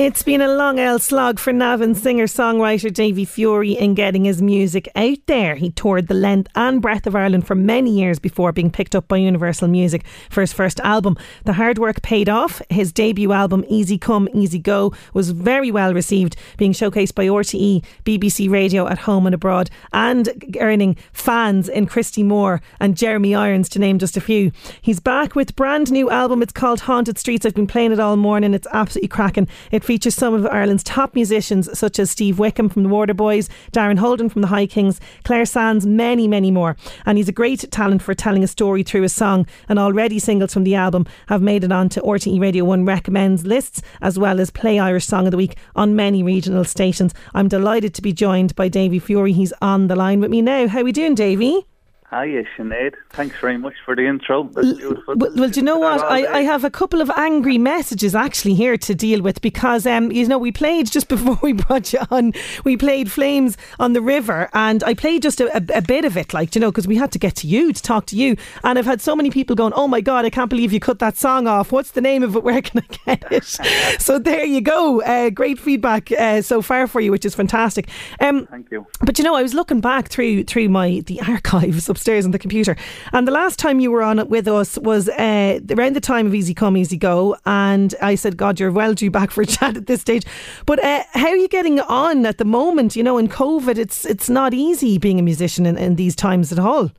It's been a long old slog for Navan singer-songwriter Davy Furey in getting his music out there. He toured the length and breadth of Ireland for many years before being picked up by Universal Music for his first album. The hard work paid off. His debut album, Easy Come, Easy Go, was very well received, being showcased by RTE, BBC Radio at home and abroad, and earning fans in Christy Moore and Jeremy Irons, to name just a few. He's back with brand new album. It's called Haunted Streets. I've been playing it all morning. It's absolutely cracking. It features some of Ireland's top musicians, such as Steve Wickham from the Waterboys, Darren Holden from the High Kings, Claire Sands, many, many more. And he's a great talent for telling a story through a song. And already singles from the album have made it onto RTE Radio 1 recommends lists, as well as Play Irish Song of the Week on many regional stations. I'm delighted to be joined by Davy Furey. He's on the line with me now. How are we doing, Davy? Hiya, Sinead. Thanks very much for the intro. That's beautiful. Well, well do you know what? I, I have a couple of angry messages actually here to deal with because, um, you know, we played just before we brought you on, we played Flames on the River and I played just a, a, a bit of it, like, you know, because we had to get to you to talk to you. And I've had so many people going, oh my God, I can't believe you cut that song off. What's the name of it? Where can I get it? so there you go. Uh, great feedback uh, so far for you, which is fantastic. Um, Thank you. But, you know, I was looking back through through my the archives upstairs on the computer. And the last time you were on it with us was uh, around the time of Easy Come, Easy Go. And I said, God, you're well due back for a chat at this stage. But uh, how are you getting on at the moment? You know, in COVID, it's it's not easy being a musician in, in these times at all.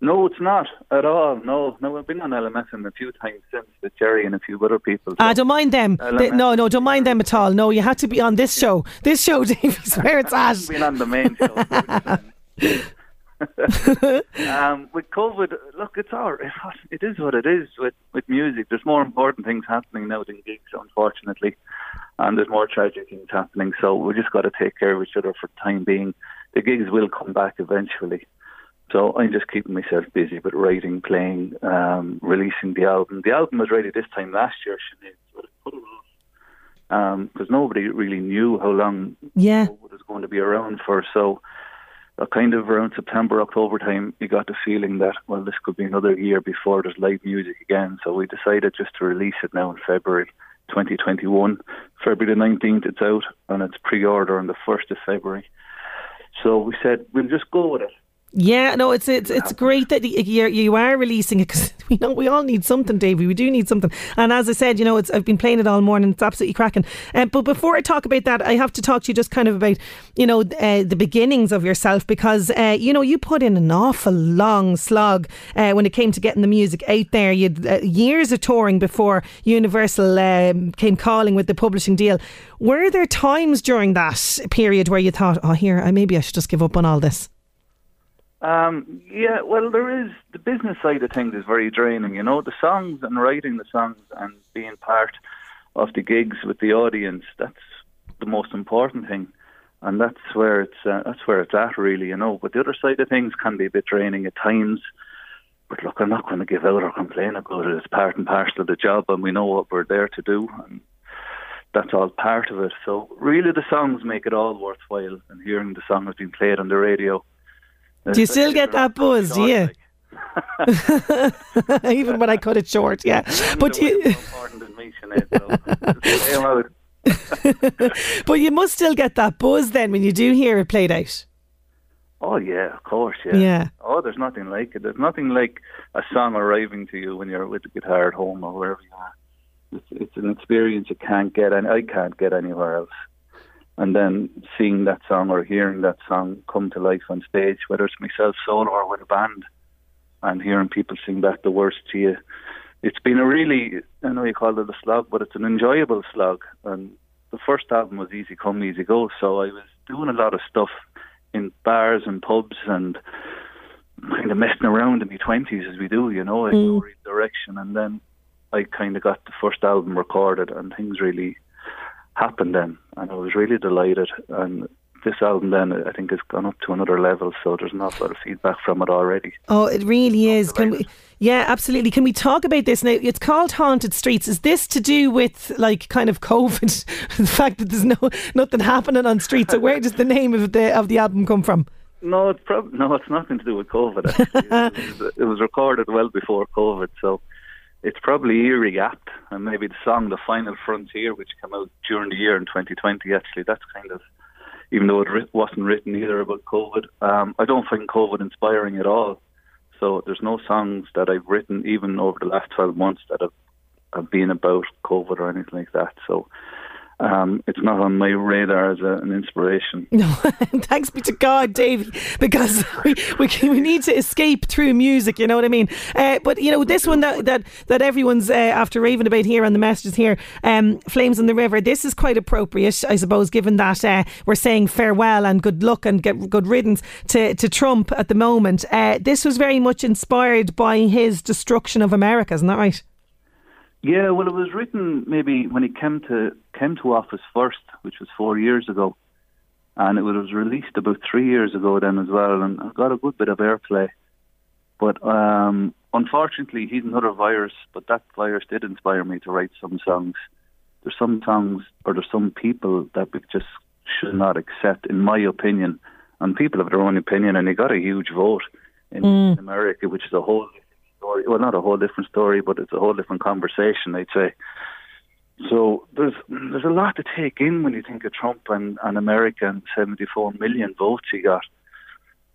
No, it's not at all. No, no, I've been on LMFM a few times since with Jerry and a few other people. So I don't mind them. They, no, no, don't mind them at all. No, you had to be on this show. This show, Dave, is where it's at. been on the main show. um, with COVID, look, it's all it is what it is with with music. There's more important things happening now than gigs, unfortunately, and there's more tragic things happening. So we just got to take care of each other for the time being. The gigs will come back eventually. So I'm just keeping myself busy with writing, playing, um, releasing the album. The album was ready this time last year, Sinead, but I put it off because um, nobody really knew how long yeah. it was going to be around for. So kind of around September, October time, you got the feeling that, well, this could be another year before there's live music again. So we decided just to release it now in February 2021. February the 19th, it's out, and it's pre order on the 1st of February. So we said, we'll just go with it. Yeah, no, it's it's it's great that you you are releasing it because we know we all need something, Davy. We do need something, and as I said, you know, it's I've been playing it all morning. It's absolutely cracking. Um, but before I talk about that, I have to talk to you just kind of about you know uh, the beginnings of yourself because uh, you know you put in an awful long slog uh, when it came to getting the music out there. You had uh, years of touring before Universal um, came calling with the publishing deal. Were there times during that period where you thought, oh, here, maybe I should just give up on all this? Um, yeah, well, there is the business side of things is very draining. You know, the songs and writing the songs and being part of the gigs with the audience. That's the most important thing, and that's where it's uh, that's where it's at, really. You know, but the other side of things can be a bit draining at times. But look, I'm not going to give out or complain about it. It's part and parcel of the job, and we know what we're there to do, and that's all part of it. So really, the songs make it all worthwhile, and hearing the song has been played on the radio do you still get that buzz? Do you? Even when I cut it short, yeah. But you. but you must still get that buzz then when you do hear it played out. Oh yeah, of course, yeah. Yeah. Oh, there's nothing like it. There's nothing like a song arriving to you when you're with the guitar at home or wherever you are. It's, it's an experience you can't get, and I can't get anywhere else and then seeing that song or hearing that song come to life on stage, whether it's myself solo or with a band, and hearing people sing back the words to you. It's been a really, I know you call it a slog, but it's an enjoyable slog. And the first album was Easy Come, Easy Go, so I was doing a lot of stuff in bars and pubs and kind of messing around in my 20s as we do, you know, in mm. no direction. And then I kind of got the first album recorded, and things really happened then, and I was really delighted. And this album then I think has gone up to another level. So there's an awful lot of feedback from it already. Oh, it really is. Can we? Yeah, absolutely. Can we talk about this now? It's called Haunted Streets. Is this to do with like kind of COVID? the fact that there's no nothing happening on streets. So where does the name of the of the album come from? No, it's prob- no, it's nothing to do with COVID. it, was, it was recorded well before COVID, so it's probably eerie apt. And maybe the song "The Final Frontier," which came out during the year in 2020, actually, that's kind of even though it wasn't written either about COVID. Um, I don't find COVID inspiring at all. So there's no songs that I've written even over the last 12 months that have, have been about COVID or anything like that. So um, it's not on my radar as a, an inspiration. No, thanks be to God, Davy, because we, we, we need to escape through music. You know what I mean? Uh, but you know this one that that, that everyone's uh, after raving about here on the messages here, um, "Flames in the River." This is quite appropriate, I suppose, given that uh, we're saying farewell and good luck and get good riddance to to Trump at the moment. Uh, this was very much inspired by his destruction of America, isn't that right? Yeah, well, it was written maybe when he came to came to office first, which was four years ago, and it was released about three years ago then as well, and got a good bit of airplay. But um, unfortunately, he's another virus. But that virus did inspire me to write some songs. There's some songs, or there's some people that we just should not accept, in my opinion. And people have their own opinion, and he got a huge vote in, mm. in America, which is a whole story. Well, not a whole different story, but it's a whole different conversation, I'd say. So there's there's a lot to take in when you think of Trump and, and America and 74 million votes he got.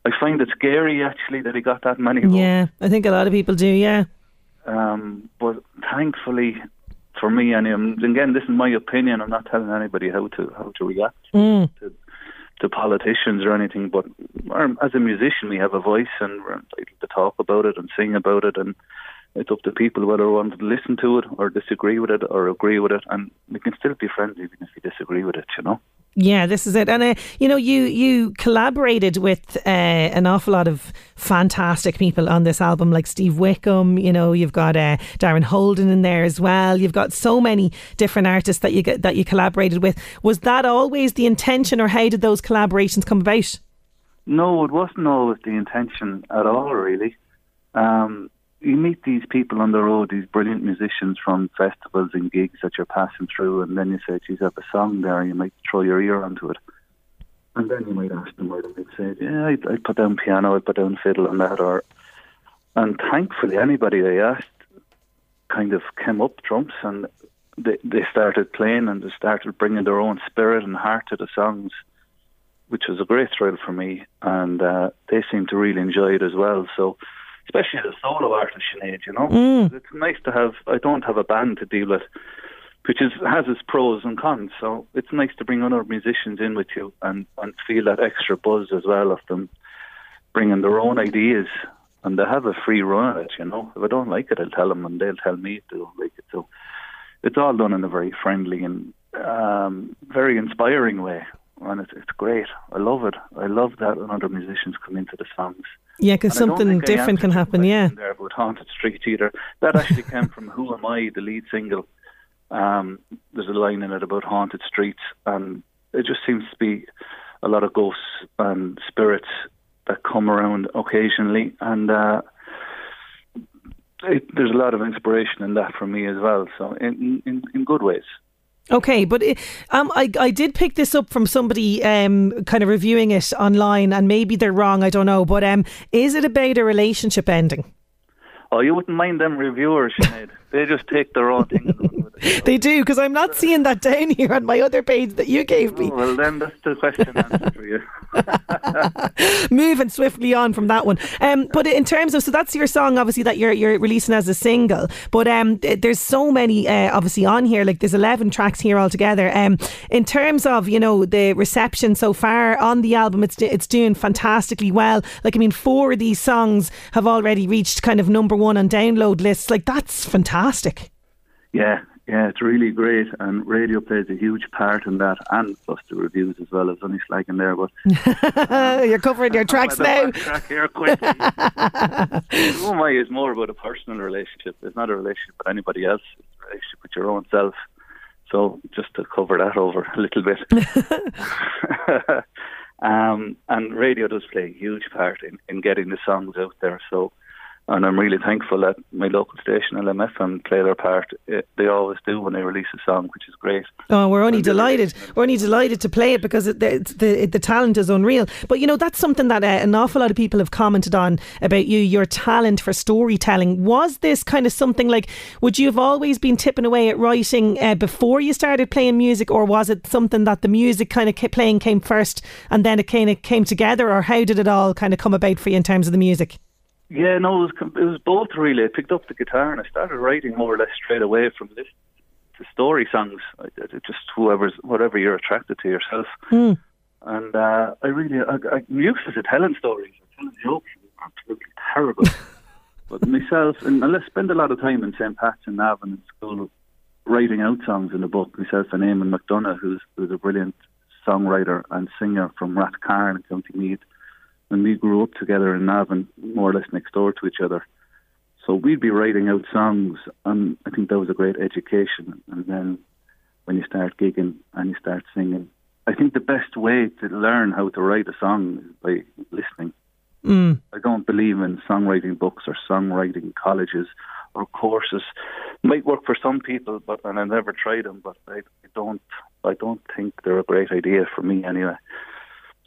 I find it scary actually that he got that many votes. Yeah, I think a lot of people do. Yeah. Um, but thankfully, for me, and again, this is my opinion. I'm not telling anybody how to how to react mm. to to politicians or anything, but um, as a musician, we have a voice and we're entitled to talk about it and sing about it, and it's up to people whether they want to listen to it or disagree with it or agree with it, and we can still be friends even if we disagree with it, you know. Yeah, this is it, and uh, you know, you you collaborated with uh, an awful lot of fantastic people on this album, like Steve Wickham. You know, you've got uh, Darren Holden in there as well. You've got so many different artists that you get, that you collaborated with. Was that always the intention, or how did those collaborations come about? No, it wasn't always the intention at all. Really, um, you meet these people on the road, these brilliant musicians from festivals and gigs that you're passing through, and then you say, "Geez, I have a song there." and You might throw your ear onto it, and then you might ask them where they might say, "Yeah, I, I put down piano, I'd put down fiddle on that," or and thankfully, anybody they asked kind of came up trumps and they they started playing and they started bringing their own spirit and heart to the songs, which was a great thrill for me, and uh, they seemed to really enjoy it as well. So especially as a solo artist, Sinead, you know. Mm. It's nice to have, I don't have a band to deal with, which is has its pros and cons. So it's nice to bring other musicians in with you and, and feel that extra buzz as well of them bringing their own ideas. And they have a free run at it, you know. If I don't like it, I'll tell them and they'll tell me if they don't like it. So it's all done in a very friendly and um, very inspiring way. And it's, it's great. I love it. I love that when other musicians come into the songs. Yeah, because something different can happen. Yeah, there about haunted streets either. That actually came from "Who Am I," the lead single. Um, there's a line in it about haunted streets, and it just seems to be a lot of ghosts and spirits that come around occasionally, and uh, it, there's a lot of inspiration in that for me as well. So in in, in good ways. Okay, but it, um, I I did pick this up from somebody um, kind of reviewing it online, and maybe they're wrong. I don't know, but um, is it about a relationship ending? Oh, you wouldn't mind them reviewers, Sinead. they just take their own thing. they do, because I'm not seeing that down here on my other page that you gave me. Oh, well, then that's the question answered for you. Moving swiftly on from that one. Um, but in terms of, so that's your song, obviously, that you're you're releasing as a single. But um, there's so many, uh, obviously, on here. Like there's 11 tracks here altogether. Um, in terms of, you know, the reception so far on the album, it's it's doing fantastically well. Like, I mean, four of these songs have already reached kind of number one on download lists. Like, that's fantastic. Yeah, Yeah, it's really great, and radio plays a huge part in that, and plus the reviews as well. As only slagging there, but you're covering your tracks now. Track here quickly. oh my, is more about a personal relationship. It's not a relationship with anybody else. It's a relationship with your own self. So just to cover that over a little bit. um, and radio does play a huge part in, in getting the songs out there. So and I'm really thankful that my local station LMFM play their part. It, they always do when they release a song, which is great. Oh, we're only delighted. We're only delighted to play it because it, the, the the talent is unreal. But you know that's something that uh, an awful lot of people have commented on about you. Your talent for storytelling was this kind of something like? Would you have always been tipping away at writing uh, before you started playing music, or was it something that the music kind of playing came first and then it kind of came together, or how did it all kind of come about for you in terms of the music? Yeah, no, it was, it was both really. I picked up the guitar and I started writing more or less straight away from this to story songs. Just whoever's whatever you're attracted to yourself. Mm. And uh, I really, I, I'm useless at telling stories, telling jokes. I'm absolutely terrible. but myself, and I spend a lot of time in St. Pat's and Navan in school writing out songs in the book. Myself and Eamon McDonough, who's, who's a brilliant songwriter and singer from Rathcairn County Meath and we grew up together in Navan, more or less next door to each other. So we'd be writing out songs, and I think that was a great education. And then when you start gigging and you start singing, I think the best way to learn how to write a song is by listening. Mm. I don't believe in songwriting books or songwriting colleges or courses. Might work for some people, but and I've never tried them. But I, I don't. I don't think they're a great idea for me anyway.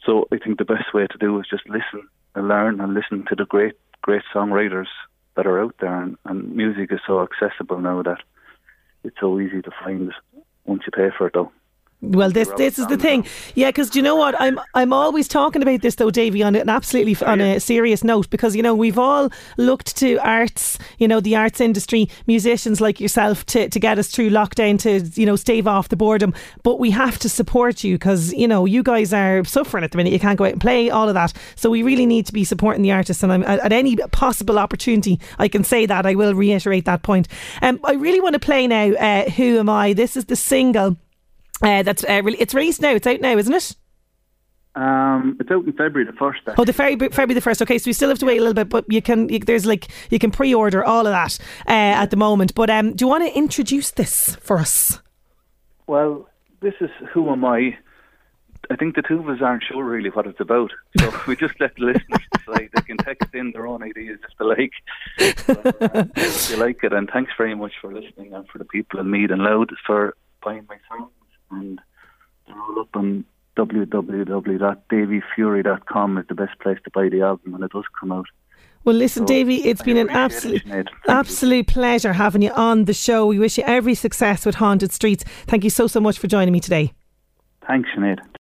So I think the best way to do is just listen and learn and listen to the great, great songwriters that are out there. And, and music is so accessible now that it's so easy to find once you pay for it, though. Well, this this is the thing, yeah. Because you know what? I'm I'm always talking about this though, Davy, on an absolutely on a serious note. Because you know we've all looked to arts, you know, the arts industry, musicians like yourself, to to get us through lockdown, to you know stave off the boredom. But we have to support you because you know you guys are suffering at the minute. You can't go out and play all of that. So we really need to be supporting the artists. And I'm at, at any possible opportunity, I can say that. I will reiterate that point. Um, I really want to play now. Uh, Who am I? This is the single. Uh, that's uh, really, it's released now. It's out now, isn't it? Um, it's out in February the first. Oh, the February, February the first. Okay, so we still have to wait a little bit, but you can. You, there's like you can pre-order all of that uh, at the moment. But um, do you want to introduce this for us? Well, this is who am I. I think the two of us aren't sure really what it's about, so we just let the listeners decide. They can text in their own ideas if they like. So, uh, if you like it, and thanks very much for listening, and for the people in Meath and Louth for buying my songs and they're all up on www.davyfury.com is the best place to buy the album when it does come out. Well, listen, so, Davy, it's I been an absolute, absolute pleasure having you on the show. We wish you every success with Haunted Streets. Thank you so, so much for joining me today. Thanks, Sinead.